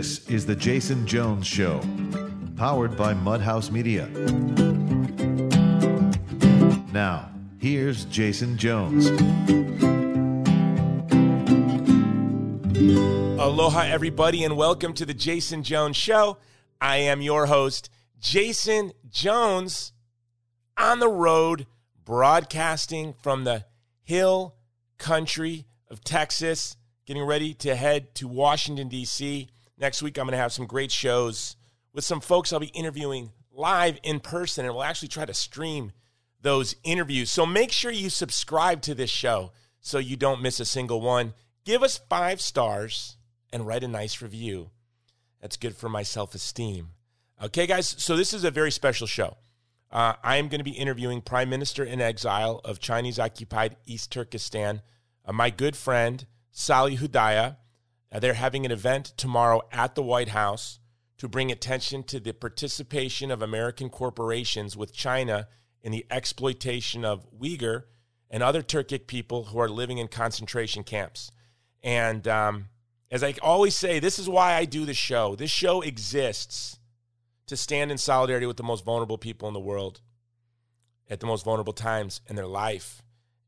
This is The Jason Jones Show, powered by Mudhouse Media. Now, here's Jason Jones. Aloha, everybody, and welcome to The Jason Jones Show. I am your host, Jason Jones, on the road, broadcasting from the hill country of Texas, getting ready to head to Washington, D.C. Next week, I'm going to have some great shows with some folks I'll be interviewing live in person, and we'll actually try to stream those interviews. So make sure you subscribe to this show so you don't miss a single one. Give us five stars and write a nice review. That's good for my self esteem. Okay, guys, so this is a very special show. Uh, I am going to be interviewing Prime Minister in exile of Chinese occupied East Turkestan, uh, my good friend, Salih Hudayar. Uh, they're having an event tomorrow at the White House to bring attention to the participation of American corporations with China in the exploitation of Uyghur and other Turkic people who are living in concentration camps. And um, as I always say, this is why I do the show. This show exists to stand in solidarity with the most vulnerable people in the world at the most vulnerable times in their life.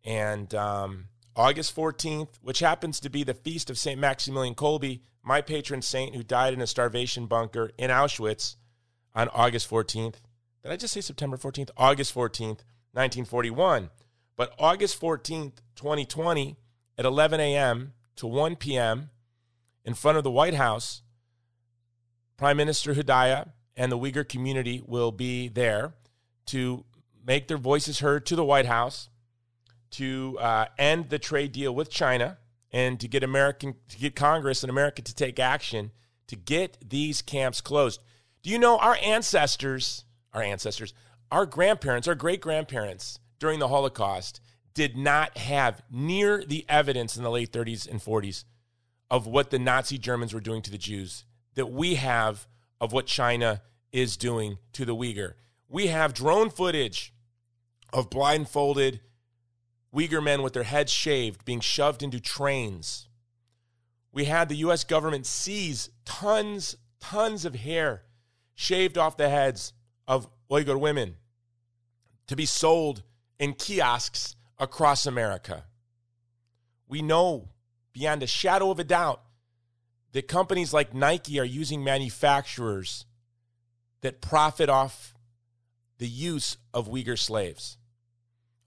And um, August 14th, which happens to be the feast of St. Maximilian Kolbe, my patron saint who died in a starvation bunker in Auschwitz on August 14th. Did I just say September 14th? August 14th, 1941. But August 14th, 2020, at 11 a.m. to 1 p.m., in front of the White House, Prime Minister Hudayar and the Uyghur community will be there to make their voices heard to the White House to uh, end the trade deal with China and to get American to get Congress and America to take action to get these camps closed. Do you know our ancestors, our ancestors, our grandparents, our great grandparents during the Holocaust did not have near the evidence in the late 30s and 40s of what the Nazi Germans were doing to the Jews that we have of what China is doing to the Uyghur. We have drone footage of blindfolded Uyghur men with their heads shaved being shoved into trains. We had the US government seize tons, tons of hair shaved off the heads of Uyghur women to be sold in kiosks across America. We know beyond a shadow of a doubt that companies like Nike are using manufacturers that profit off the use of Uyghur slaves.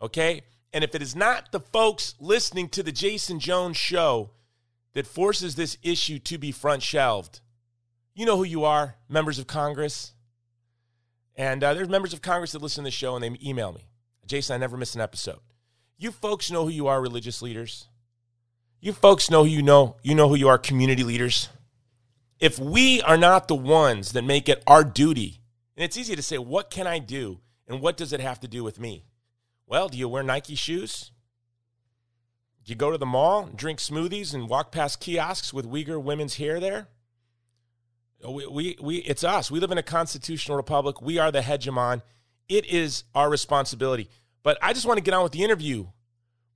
Okay? And if it is not the folks listening to the Jason Jones show that forces this issue to be front shelved, you know who you are, members of Congress. And uh, there's members of Congress that listen to the show and they email me. Jason, I never miss an episode. You folks know who you are, religious leaders. You folks know who you know. You know who you are, community leaders. If we are not the ones that make it our duty, and it's easy to say, what can I do? And what does it have to do with me? Well, do you wear Nike shoes? Do you go to the mall, drink smoothies, and walk past kiosks with Uyghur women's hair there? Uh, we, we, we, it's us. We live in a constitutional republic. We are the hegemon. It is our responsibility. But I just want to get on with the interview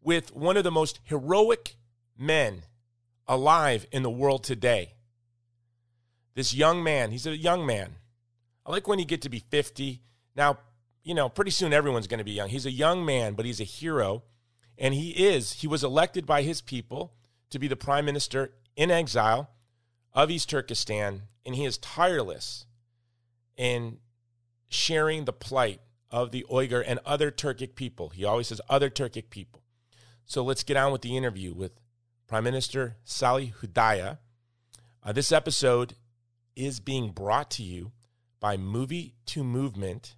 with one of the most heroic men alive in the world today. This young man, he's a young man. I like when you get to be 50. Now, you know, pretty soon everyone's going to be young. He's a young man, but he's a hero. And he is, he was elected by his people to be the prime minister in exile of East Turkestan. And he is tireless in sharing the plight of the Uyghur and other Turkic people. He always says other Turkic people. So let's get on with the interview with Prime Minister Salih Hudayar. Uh, this episode is being brought to you by Movie to Movement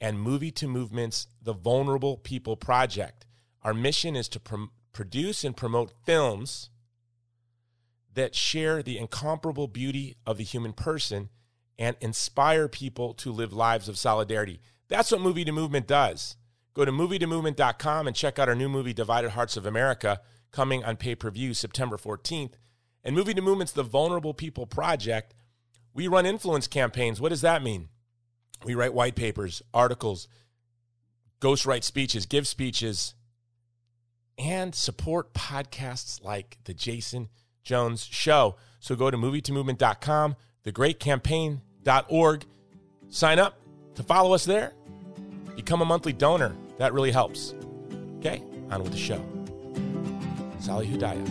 and Movie to Movement's The Vulnerable People Project. Our mission is to pr- produce and promote films that share the incomparable beauty of the human person and inspire people to live lives of solidarity. That's what Movie to Movement does. Go to movie2movement.com and check out our new movie, Divided Hearts of America, coming on pay per view September 14th. And Movie to Movement's The Vulnerable People Project. We run influence campaigns. What does that mean? We write white papers, articles, ghostwrite speeches, give speeches, and support podcasts like the Jason Jones Show. So go to movietomovement.com, thegreatcampaign.org, sign up to follow us there, become a monthly donor. That really helps. Okay, on with the show. Sally Hudayar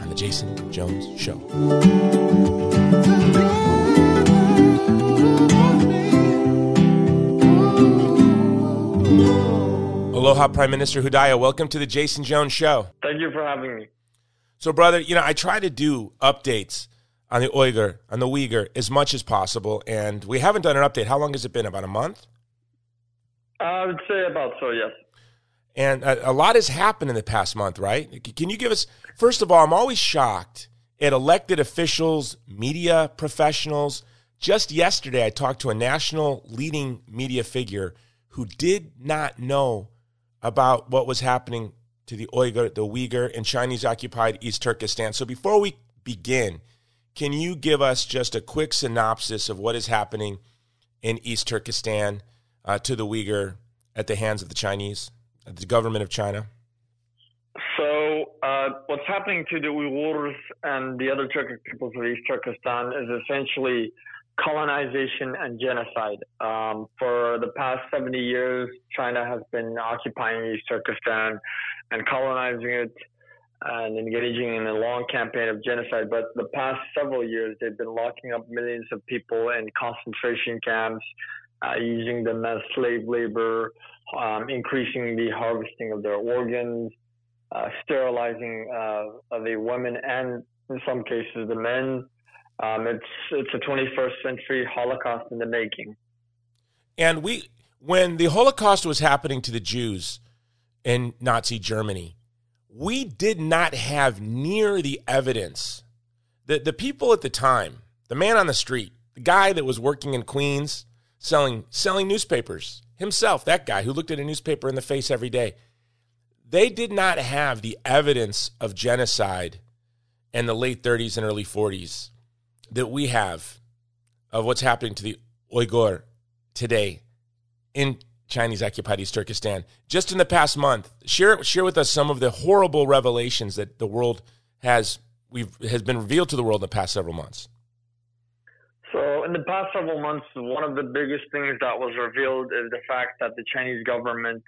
on the Jason Jones Show. Aloha, Prime Minister Hudayar. Welcome to the Jason Jones Show. Thank you for having me. So, brother, you know, I try to do updates on the Uyghur, on the Uyghur, as much as possible, and we haven't done an update. How long has it been? About a month? I would say about so, yes. And a, a lot has happened in the past month, right? Can you give us, first of all, I'm always shocked at elected officials, media professionals. Just yesterday, I talked to a national leading media figure who did not know about what was happening to the Uyghur, the Uyghur and Chinese occupied East Turkestan. So before we begin, can you give us just a quick synopsis of what is happening in East Turkestan uh, to the Uyghur at the hands of the Chinese, the government of China? So, uh, what's happening to the Uyghurs and the other Turkic peoples of East Turkestan is essentially colonization and genocide. Um, for the past 70 years, China has been occupying East Turkestan and colonizing it and engaging in a long campaign of genocide. But the past several years, they've been locking up millions of people in concentration camps, uh, using them as slave labor, um, increasing the harvesting of their organs, uh, sterilizing uh, the women and, in some cases, the men. Um, it's it's a 21st century Holocaust in the making. And we, when the Holocaust was happening to the Jews in Nazi Germany, we did not have near the evidence. The the people at the time, the man on the street, the guy that was working in Queens selling selling newspapers himself, that guy who looked at a newspaper in the face every day, they did not have the evidence of genocide in the late 30s and early 40s that we have of what's happening to the Uyghur today in Chinese occupied East Turkestan. Just in the past month, share share with us some of the horrible revelations that the world has we've has been revealed to the world in the past several months. So, in the past several months, one of the biggest things that was revealed is the fact that the Chinese government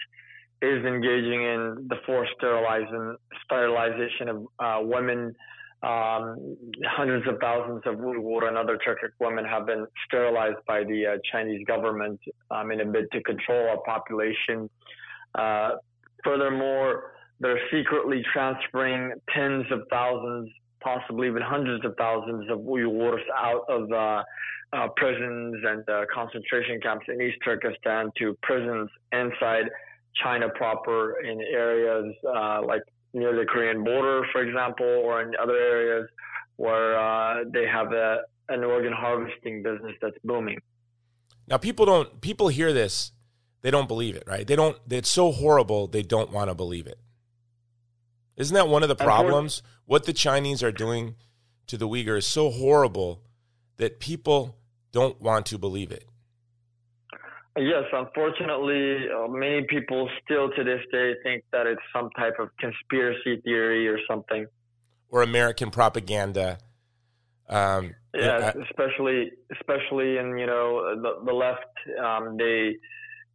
is engaging in the forced sterilization, sterilization of uh, women um, hundreds of thousands of Uyghur and other Turkic women have been sterilized by the uh, Chinese government um, in a bid to control our population. Uh, furthermore, they're secretly transferring tens of thousands, possibly even hundreds of thousands of Uyghurs out of uh, uh prisons and uh, concentration camps in East Turkestan to prisons inside China proper in areas uh, like near the Korean border, for example, or in other areas where uh, they have a, an organ harvesting business that's booming. Now, people don't people hear this, they don't believe it, right? They don't. It's so horrible, they don't want to believe it. Isn't that one of the problems? What the Chinese are doing to the Uyghur is so horrible that people don't want to believe it. Yes, unfortunately, uh, many people still to this day think that it's some type of conspiracy theory or something, or American propaganda. Um, yeah, I, especially especially in you know the, the left, um, they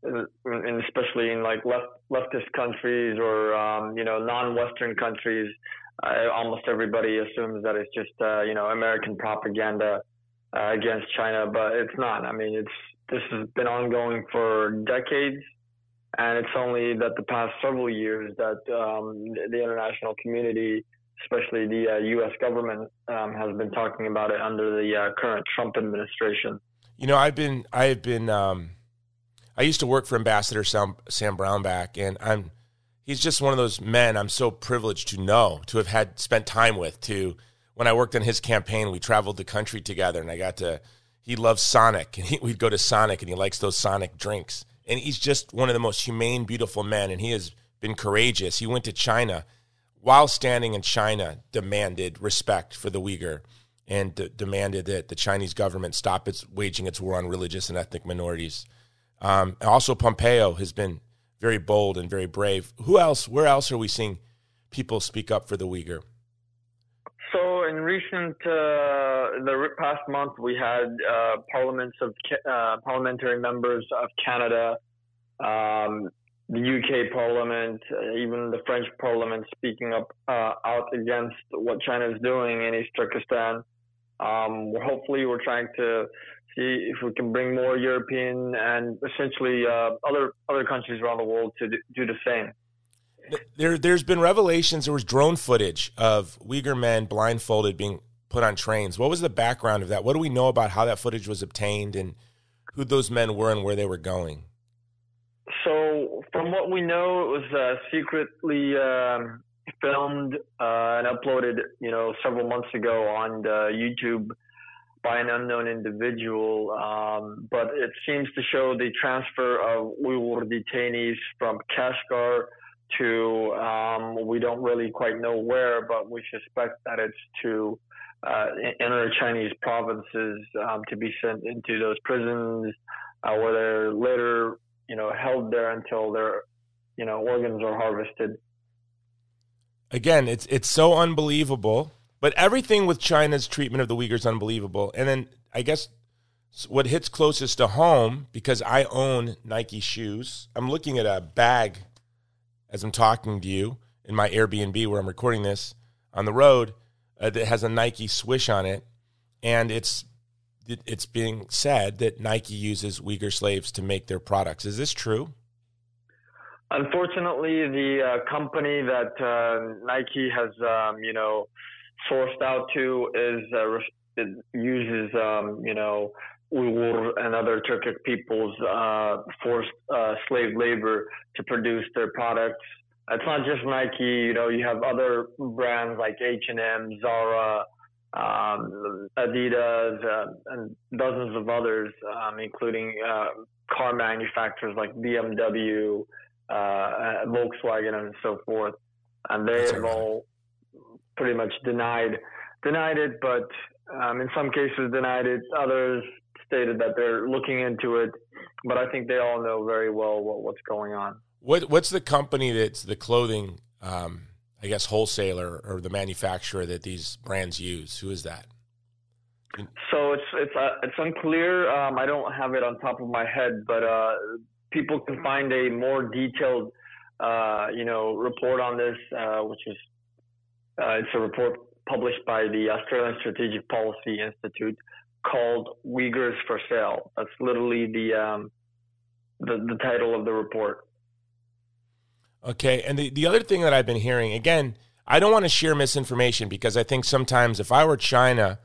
and especially in like left leftist countries or um, you know non-Western countries, uh, almost everybody assumes that it's just uh, you know American propaganda uh, against China, but it's not. I mean, it's this has been ongoing for decades, and it's only that the past several years that um, the international community, especially the uh, U.S. government, um, has been talking about it under the uh, current Trump administration. You know, I've been, I've been, um, I used to work for Ambassador Sam, Sam Brownback, and I'm, he's just one of those men I'm so privileged to know, to have had spent time with. To when I worked on his campaign, we traveled the country together, and I got to he loves Sonic, and he, we'd go to Sonic, and he likes those Sonic drinks. And he's just one of the most humane, beautiful men, and he has been courageous. He went to China while standing in China, demanded respect for the Uyghur and d- demanded that the Chinese government stop its waging its war on religious and ethnic minorities. Um, also, Pompeo has been very bold and very brave. Who else? Where else are we seeing people speak up for the Uyghur? In recent uh, the past month, we had uh, parliaments of uh, parliamentary members of Canada, um, the UK Parliament, even the French Parliament, speaking up out against what China is doing in East Turkestan. Um, hopefully, we're trying to see if we can bring more European and essentially uh, other other countries around the world to do the same. There, there's been revelations. There was drone footage of Uyghur men blindfolded being put on trains. What was the background of that? What do we know about how that footage was obtained and who those men were and where they were going? So, from what we know, it was uh, secretly um, filmed uh, and uploaded, you know, several months ago on YouTube by an unknown individual. Um, but it seems to show the transfer of Uyghur detainees from Kashgar to um, we don't really quite know where, but we suspect that it's to uh, inner Chinese provinces um, to be sent into those prisons uh, where they're later, you know, held there until their, you know, organs are harvested. Again, it's it's so unbelievable, but everything with China's treatment of the Uyghurs is unbelievable. And then I guess what hits closest to home because I own Nike shoes. I'm looking at a bag as I'm talking to you in my Airbnb where I'm recording this on the road uh, that has a Nike swish on it, and it's it, it's being said that Nike uses Uyghur slaves to make their products. Is this true? Unfortunately, the uh, company that uh, Nike has, um, you know, sourced out to is uh, uses, um, you know, Uyghur and other Turkic peoples uh, forced uh, slave labor to produce their products. It's not just Nike. You know, you have other brands like H&M, Zara, um, Adidas, uh, and dozens of others, um, including uh, car manufacturers like BMW, uh, Volkswagen, and so forth. And they have all pretty much denied denied it, but um, in some cases denied it. Others stated that they're looking into it, but I think they all know very well what, what's going on. What What's the company that's the clothing, um, I guess, wholesaler or the manufacturer that these brands use? Who is that? So it's it's uh, it's unclear. Um, I don't have it on top of my head, but uh, people can find a more detailed, uh, you know, report on this, uh, which is uh, it's a report published by the Australian Strategic Policy Institute called Uyghurs for Sale. That's literally the um, the, the title of the report. Okay, and the, the other thing that I've been hearing again, I don't want to share misinformation because I think sometimes if I were China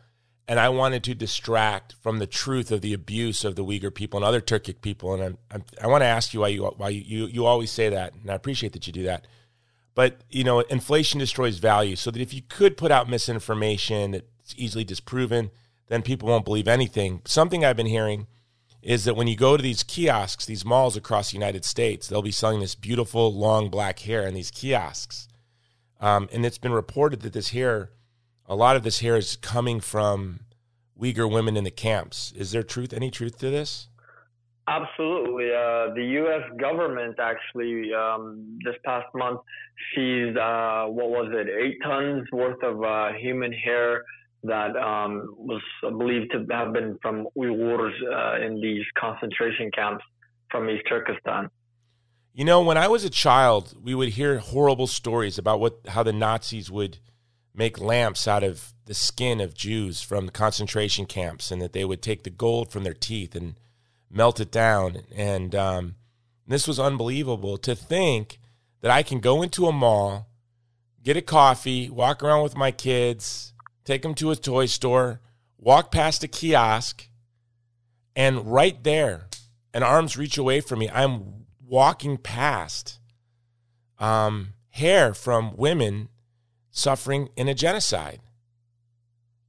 and I wanted to distract from the truth of the abuse of the Uyghur people and other Turkic people, and I'm, I'm, i want to ask you why you why you, you you always say that, and I appreciate that you do that. But you know, inflation destroys value. So that if you could put out misinformation that's easily disproven, then people won't believe anything. Something I've been hearing is that when you go to these kiosks, these malls across the United States, they'll be selling this beautiful long black hair in these kiosks. Um, and it's been reported that this hair, a lot of this hair is coming from Uyghur women in the camps. Is there truth, any truth to this? Absolutely. Uh, the U.S. government actually um, this past month seized uh, what was it, eight tons worth of uh, human hair that um, was believed to have been from Uyghurs uh, in these concentration camps from East Turkestan. You know, when I was a child, we would hear horrible stories about what how the Nazis would make lamps out of the skin of Jews from the concentration camps, and that they would take the gold from their teeth and melt it down. And um, this was unbelievable to think that I can go into a mall, get a coffee, walk around with my kids, take them to a toy store, walk past a kiosk, and right there, an arm's reach away from me, I'm walking past um, hair from women suffering in a genocide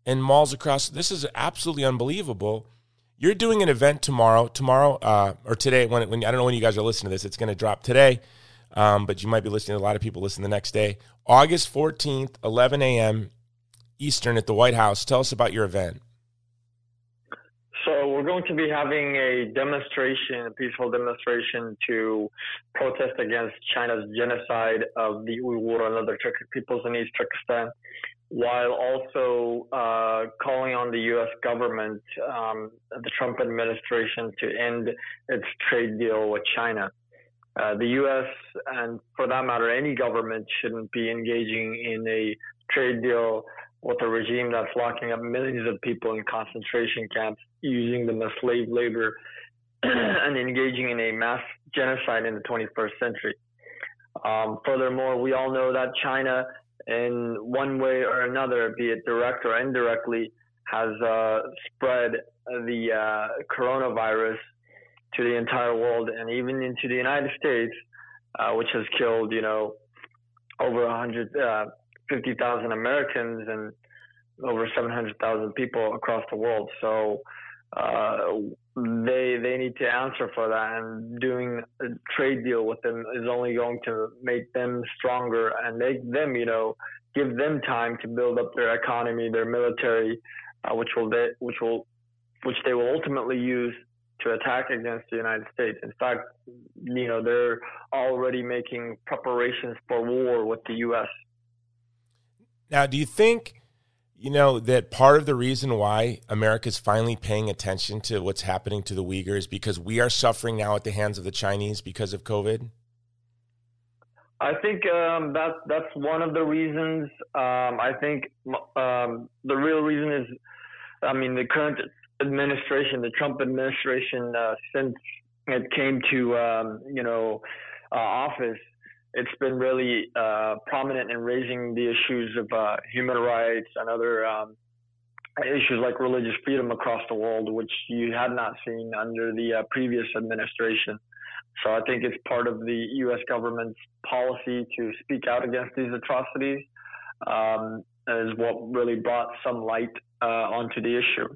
in malls across. This is absolutely unbelievable. You're doing an event tomorrow, tomorrow uh, or today. When, when I don't know when you guys are listening to this, it's going to drop today, um, but you might be listening. To a lot of people listen the next day. August 14th, 11 a.m. Eastern at the White House. Tell us about your event. So we're going to be having a demonstration, a peaceful demonstration to protest against China's genocide of the Uyghur and other Turkic peoples in East Turkestan. while also uh, calling on the U.S. government, um, the Trump administration, to end its trade deal with China. Uh, the U.S. and, for that matter, any government shouldn't be engaging in a trade deal with a regime that's locking up millions of people in concentration camps, using them as slave labor, and engaging in a mass genocide in the 21st century. Um, furthermore, we all know that China, in one way or another, be it direct or indirectly, has uh, spread the uh, coronavirus to the entire world and even into the United States, uh, which has killed, you know, over 100, 50,000 Americans and over 700,000 people across the world. So uh, they they need to answer for that, and doing a trade deal with them is only going to make them stronger and make them, you know, give them time to build up their economy, their military, uh, which will they, which will which they will ultimately use to attack against the United States. In fact, you know, they're already making preparations for war with the U.S. Now, do you think, you know, that part of the reason why America is finally paying attention to what's happening to the Uyghurs because we are suffering now at the hands of the Chinese because of COVID? I think um, that that's one of the reasons. Um, I think um, the real reason is, I mean, the current administration, the Trump administration, uh, since it came to um, you know uh, office, it's been really uh, prominent in raising the issues of uh, human rights and other um, issues like religious freedom across the world, which you had not seen under the uh, previous administration. So I think it's part of the U.S. government's policy to speak out against these atrocities. Um, is what really brought some light uh, onto the issue.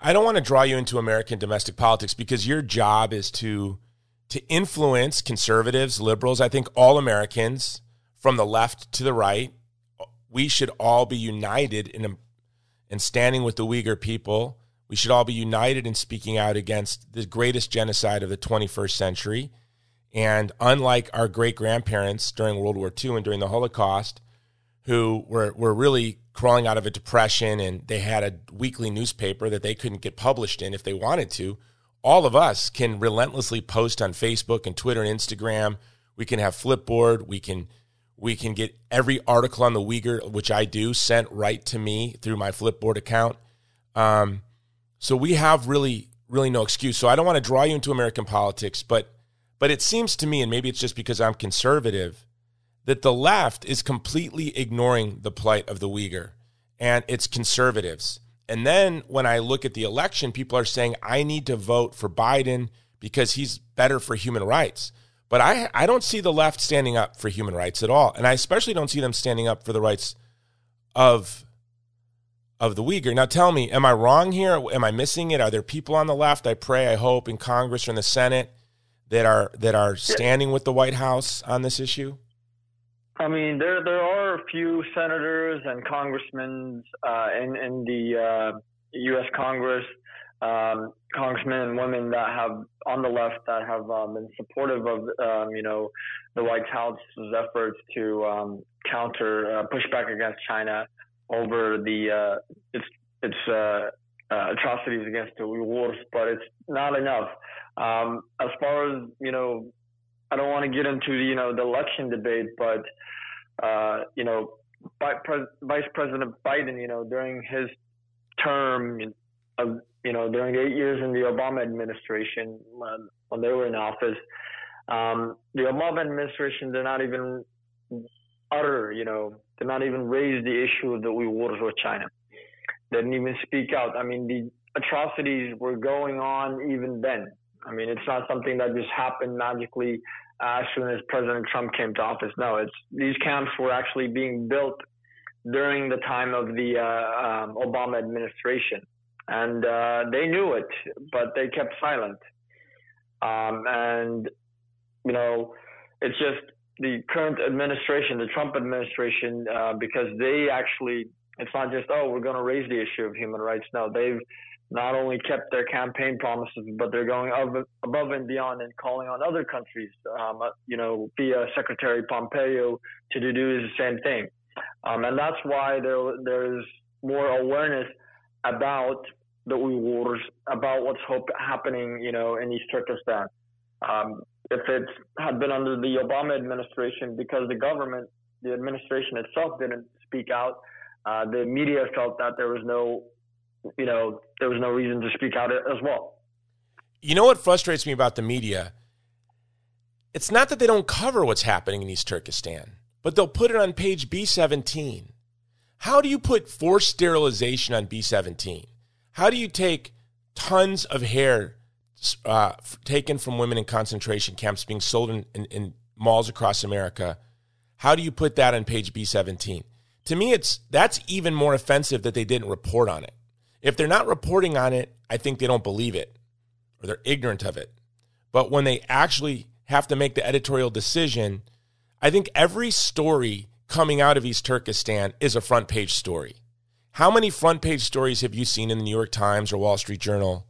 I don't want to draw you into American domestic politics because your job is to to influence conservatives, liberals. I think all Americans from the left to the right, we should all be united in in standing with the Uyghur people. We should all be united in speaking out against the greatest genocide of the 21st century. And unlike our great grandparents during World War II and during the Holocaust, who were, were really crawling out of a depression and they had a weekly newspaper that they couldn't get published in if they wanted to. All of us can relentlessly post on Facebook and Twitter and Instagram. We can have Flipboard. We can we can get every article on the Uyghur, which I do, sent right to me through my Flipboard account. Um, so we have really, really no excuse. So I don't want to draw you into American politics, but but it seems to me, and maybe it's just because I'm conservative, that the left is completely ignoring the plight of the Uyghur and its conservatives. And then when I look at the election, people are saying, I need to vote for Biden because he's better for human rights. But I, I don't see the left standing up for human rights at all. And I especially don't see them standing up for the rights of, of the Uyghur. Now tell me, am I wrong here? Am I missing it? Are there people on the left, I pray, I hope, in Congress or in the Senate that are that are standing with the White House on this issue? I mean, there there are a few senators and congressmen uh, in in the uh, U.S. Congress, um, congressmen and women that have on the left that have um, been supportive of um, you know the White House's efforts to um, counter uh, pushback against China over the uh, its its uh, atrocities against the Uyghurs, but it's not enough. Um, as far as you know I don't want to get into the, you know the election debate, but uh, you know, Vice President Biden, you know, during his term of you know during eight years in the Obama administration when, when they were in office, um, the Obama administration did not even utter, you know, did not even raise the issue of the Uyghurs with China. They didn't even speak out. I mean, the atrocities were going on even then. I mean, it's not something that just happened magically as soon as President Trump came to office. No, it's these camps were actually being built during the time of the uh, um, Obama administration, and uh, they knew it, but they kept silent. Um, and you know, it's just the current administration, the Trump administration, uh, because they actually, it's not just oh, we're going to raise the issue of human rights. No, they've not only kept their campaign promises, but they're going above and beyond and calling on other countries, um, uh, you know, via Secretary Pompeo to do the same thing. um, and that's why there there's more awareness about the Uyghurs, about what's hope, happening, you know, in East Turkestan. Um, if it had been under the Obama administration, because the government, the administration itself didn't speak out, uh, the media felt that there was no, you know, there was no reason to speak out as well. You know what frustrates me about the media? It's not that they don't cover what's happening in East Turkestan, but they'll put it on page B17. How do you put forced sterilization on B17? How do you take tons of hair uh, taken from women in concentration camps being sold in, in, in malls across America? How do you put that on page B17? To me, it's that's even more offensive that they didn't report on it. If they're not reporting on it, I think they don't believe it or they're ignorant of it. But when they actually have to make the editorial decision, I think every story coming out of East Turkestan is a front page story. How many front page stories have you seen in the New York Times or Wall Street Journal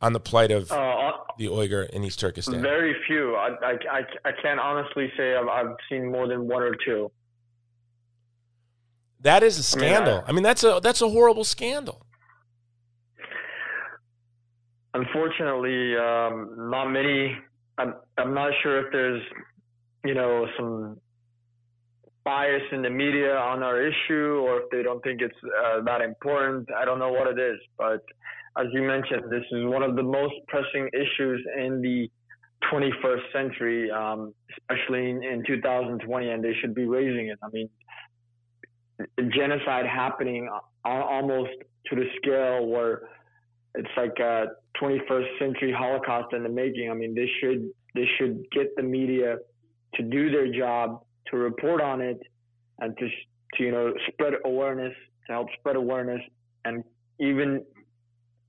on the plight of uh, the Uyghur in East Turkestan? Very few. I, I, I, I can't honestly say I've, I've, seen more than one or two. That is a scandal. I mean, I, I mean that's a that's a horrible scandal. Unfortunately, um, not many. I'm, I'm not sure if there's, you know, some bias in the media on our issue or if they don't think it's uh, that important. I don't know what it is, but as you mentioned, this is one of the most pressing issues in the 21st century, um, especially in, in 2020, and they should be raising it. I mean, genocide happening almost to the scale where it's like a 21st century Holocaust in the making. I mean, they should they should get the media to do their job to report on it and to, to you know spread awareness to help spread awareness and even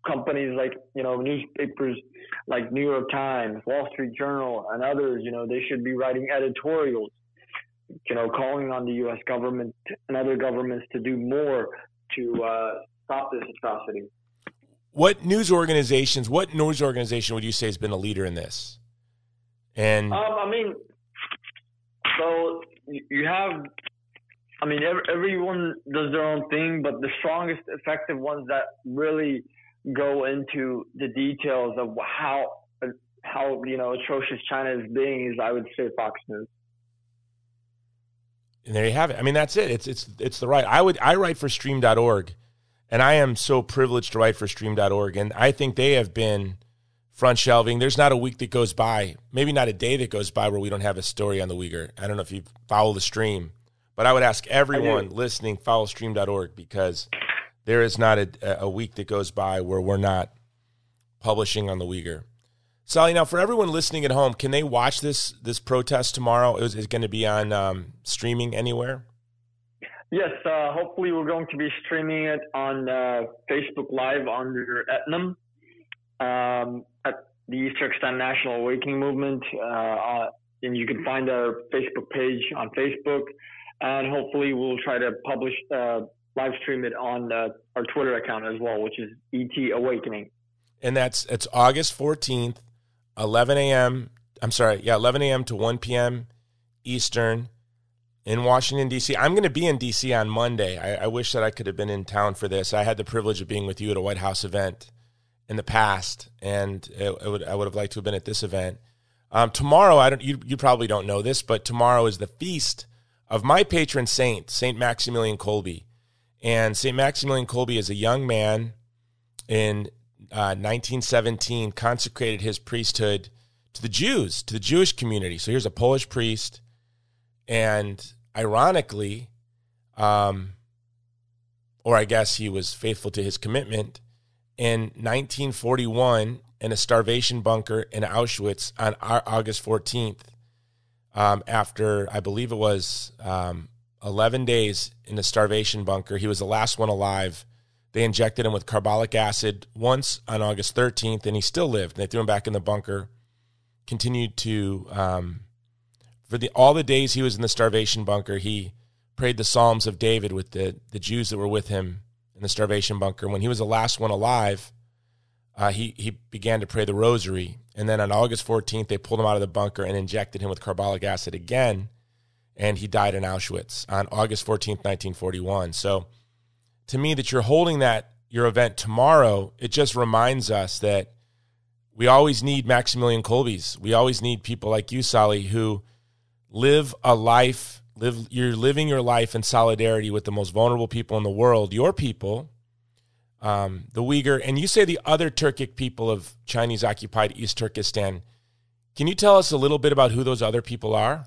companies like you know newspapers like New York Times, Wall Street Journal, and others, you know, they should be writing editorials, you know, calling on the U.S. government and other governments to do more to uh, stop this atrocity. What news organizations? What news organization would you say has been a leader in this? And um, I mean, so you have, I mean, every, everyone does their own thing, but the strongest, effective ones that really go into the details of how how you know atrocious China is being is I would say Fox News. And there you have it. I mean, that's it. It's it's it's the right. I would I write for Stream.org, and I am so privileged to write for Stream.org, and I think they have been front shelving. There's not a week that goes by, maybe not a day that goes by where we don't have a story on the Uyghur. I don't know if you follow the stream, but I would ask everyone listening, follow stream.org because there is not a, a week that goes by where we're not publishing on the Uyghur. Sally, now for everyone listening at home, can they watch this this protest tomorrow? Is it going to be on um, streaming anywhere? Yes, uh, hopefully we're going to be streaming it on uh, Facebook Live under Etnam um, at the East Turkestan National Awakening Movement, uh, uh, and you can find our Facebook page on Facebook, and hopefully we'll try to publish uh, live stream it on uh, our Twitter account as well, which is ET Awakening. And that's it's August fourteenth, eleven a.m. I'm sorry, yeah, eleven a.m. to one p.m. Eastern in Washington D.C. I'm going to be in D.C. on Monday. I, I, wish that I could have been in town for this. I had the privilege of being with you at a White House event in the past, and it, it would I would have liked to have been at this event. Um, tomorrow, I don't you you probably don't know this, but tomorrow is the feast of my patron saint, Saint Maximilian Kolbe, and Saint Maximilian Kolbe is a young man in uh, 1917 consecrated his priesthood to the Jews, to the Jewish community. So here's a Polish priest, and ironically, um, or I guess he was faithful to his commitment in 1941 in a starvation bunker in Auschwitz on August 14th. Um, after I believe it was um, 11 days in a starvation bunker, he was the last one alive. They injected him with carbolic acid once on August 13th, and he still lived. And they threw him back in the bunker. Continued to um, for the all the days he was in the starvation bunker. He prayed the Psalms of David with the the Jews that were with him in the starvation bunker. When he was the last one alive, uh, he he began to pray the rosary, and then on August 14th, they pulled him out of the bunker and injected him with carbolic acid again. and he died in Auschwitz on August 14th, 1941. So to me, that you're holding that your event tomorrow, it just reminds us that we always need Maximilian Kolbe's. We always need people like you, Sally, who live a life, live you're living your life in solidarity with the most vulnerable people in the world, your people, um, the Uyghur, and you say the other Turkic people of Chinese occupied East Turkestan. Can you tell us a little bit about who those other people are?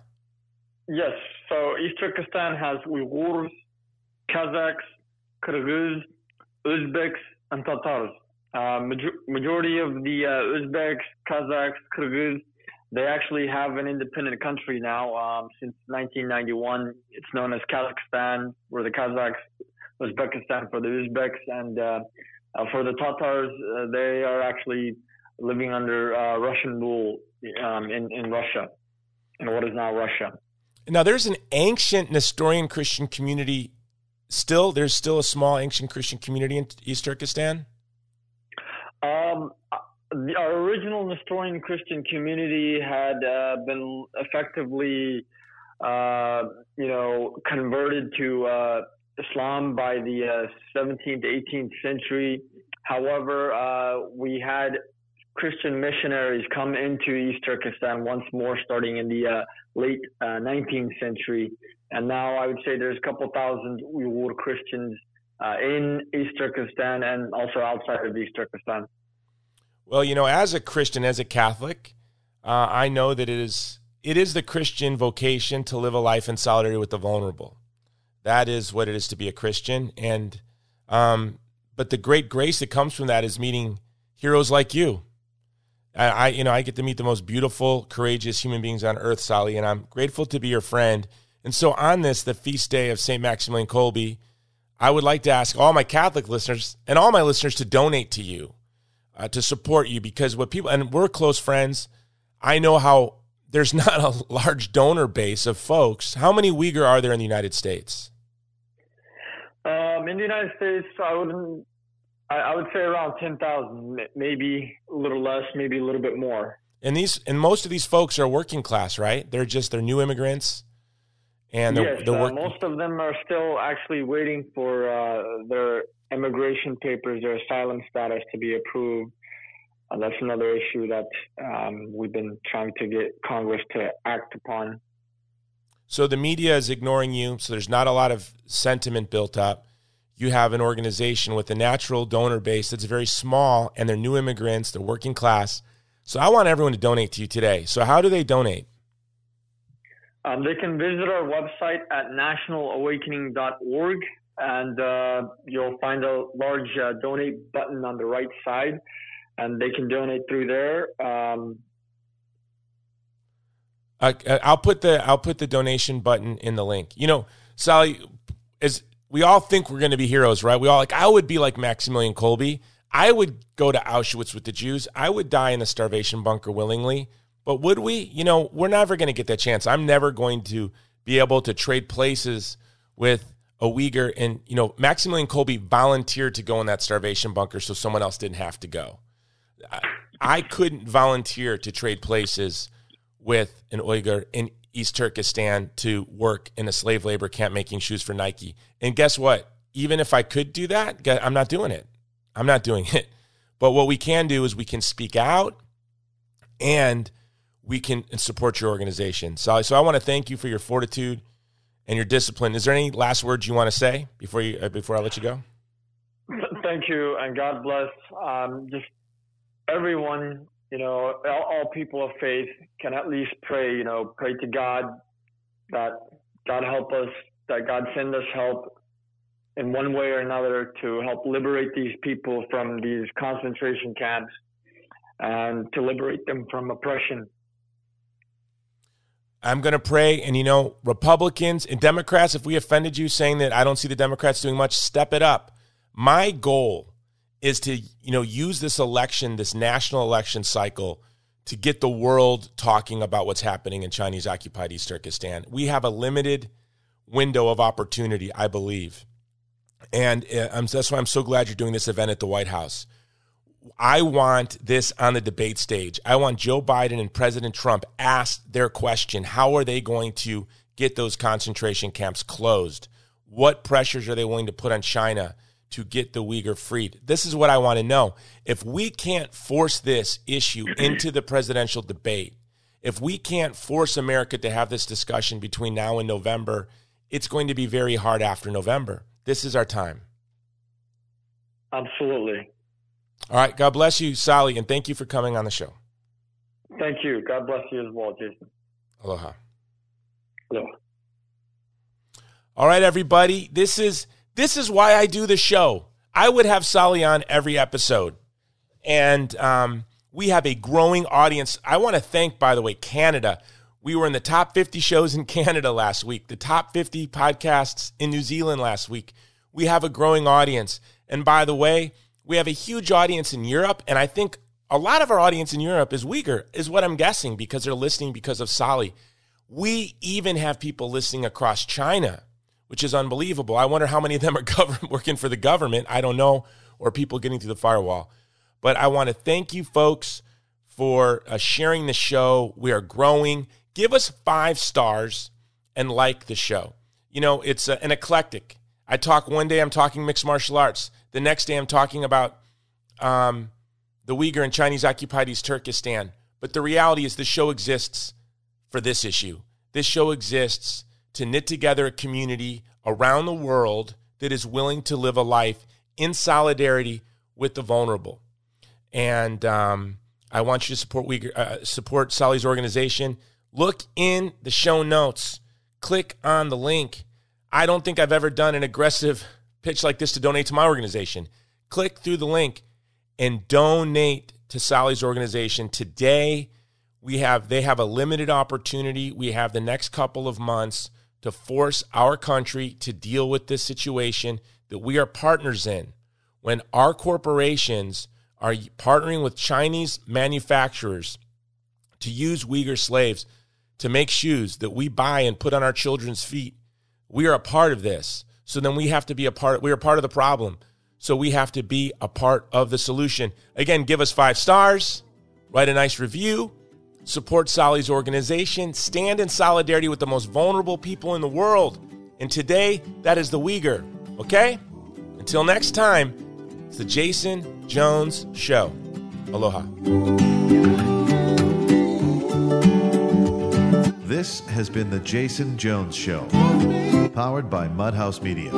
Yes. So East Turkestan has Uyghurs, Kazakhs, Kyrgyz, Uzbeks, and Tatars. Uh, major- majority of the uh, Uzbeks, Kazakhs, Kyrgyz, they actually have an independent country now um, since 1991. It's known as Kazakhstan, where the Kazakhs, Uzbekistan for the Uzbeks, and uh, uh for the Tatars, uh, they are actually living under uh, Russian rule um, in, in Russia, in what is now Russia. Now, there's an ancient Nestorian Christian community still. There's still a small ancient Christian community in East Turkestan. Um, our original Nestorian Christian community had uh, been effectively, uh, you know, converted to uh, Islam by the 17th to 18th century. However, uh, we had Christian missionaries come into East Turkestan once more, starting in the uh, late 19th uh, century. And now I would say there's a couple thousand Uyghur Christians in East Turkestan and also outside of East Turkestan. Well, you know, as a Christian, as a Catholic, uh, I know that it is it is the Christian vocation to live a life in solidarity with the vulnerable. That is what it is to be a Christian, and um, but the great grace that comes from that is meeting heroes like you. I, I, you know, I get to meet the most beautiful, courageous human beings on earth, Sally, and I'm grateful to be your friend. And so, on this, the feast day of Saint Maximilian Kolbe, I would like to ask all my Catholic listeners and all my listeners to donate to you uh, to support you because what people and we're close friends. I know how there's not a large donor base of folks. How many Uyghur are there in the United States? Um, in the United States, I would I, would say around ten thousand, maybe a little less, maybe a little bit more. And these and most of these folks are working class, right? They're just they're new immigrants, and yes, uh, most of them are still actually waiting for uh, their immigration papers, their asylum status to be approved. Uh, that's another issue that um, we've been trying to get Congress to act upon. So the media is ignoring you. So there's not a lot of sentiment built up. You have an organization with a natural donor base that's very small, and they're new immigrants, they're working class. So I want everyone to donate to you today. So how do they donate? Um, they can visit our website at nationalawakening.org and uh, you'll find a large uh, donate button on the right side, and they can donate through there. Um, uh, I'll put the I'll put the donation button in the link. You know, Sally, is we all think we're going to be heroes, right? We all like I would be like Maximilian Kolbe. I would go to Auschwitz with the Jews. I would die in a starvation bunker willingly. But would we? You know, we're never going to get that chance. I'm never going to be able to trade places with a Uyghur, and you know Maximilian Kolbe volunteered to go in that starvation bunker so someone else didn't have to go. I couldn't volunteer to trade places with an Uyghur in East Turkestan to work in a slave labor camp making shoes for Nike. And guess what? Even if I could do that, I'm not doing it. I'm not doing it. But what we can do is we can speak out and we can support your organization. So, so I want to thank you for your fortitude and your discipline. Is there any last words you want to say before you uh, before I let you go? Thank you, and God bless. Um, just everyone, you know, all, all, people of faith can at least pray. You know, pray to God that God help us, that God send us help in one way or another to help liberate these people from these concentration camps and to liberate them from oppression. I'm going to pray. And, you know, Republicans and Democrats, if we offended you saying that I don't see the Democrats doing much, step it up. My goal is to, you know, use this election, this national election cycle to get the world talking about what's happening in Chinese occupied East Turkestan. We have a limited window of opportunity, I believe. And uh, that's why I'm so glad you're doing this event at the White House. I want this on the debate stage. I want Joe Biden and President Trump asked their question. How are they going to get those concentration camps closed? What pressures are they willing to put on China to get the Uyghur freed? This is what I want to know. If we can't force this issue into the presidential debate, if we can't force America to have this discussion between now and November, it's going to be very hard after November. This is our time. Absolutely. All right. God bless you, Salih, and thank you for coming on the show. Thank you. God bless you as well, Jason. Aloha. Aloha. All right, everybody. This is this is why I do the show. I would have Salih on every episode, and um, we have a growing audience. I want to thank, by the way, Canada. We were in the top 50 shows in Canada last week, the top 50 podcasts in New Zealand last week. We have a growing audience. And by the way, we have a huge audience in Europe. And I think a lot of our audience in Europe is Uyghur, is what I'm guessing, because they're listening because of Salih. We even have people listening across China, which is unbelievable. I wonder how many of them are government, working for the government. I don't know, or people getting through the firewall. But I want to thank you folks for uh, sharing the show. We are growing. Give us five stars and like the show. You know, it's uh, an eclectic. I talk one day, I'm talking mixed martial arts. The next day, I'm talking about um, the Uyghur and Chinese occupied East Turkestan. But the reality is, the show exists for this issue. This show exists to knit together a community around the world that is willing to live a life in solidarity with the vulnerable and um, I want you to support we uh, support Salih's organization. Look in the show notes. Click on the link. I don't think I've ever done an aggressive pitch like this to donate to my organization. Click through the link and donate to Salih's organization today. We have they have a limited opportunity. We have the next couple of months to force our country to deal with this situation that we are partners in. When our corporations are partnering with Chinese manufacturers to use Uyghur slaves to make shoes that we buy and put on our children's feet. We are a part of this. So then we have to be a part, we are part of the problem. So we have to be a part of the solution. Again, give us five stars, write a nice review, support Salih's organization, stand in solidarity with the most vulnerable people in the world. And today, that is the Uyghur. Okay? Until next time, it's the Jason Jones Show. Aloha. This has been the Jason Jones Show, powered by Mudhouse Media.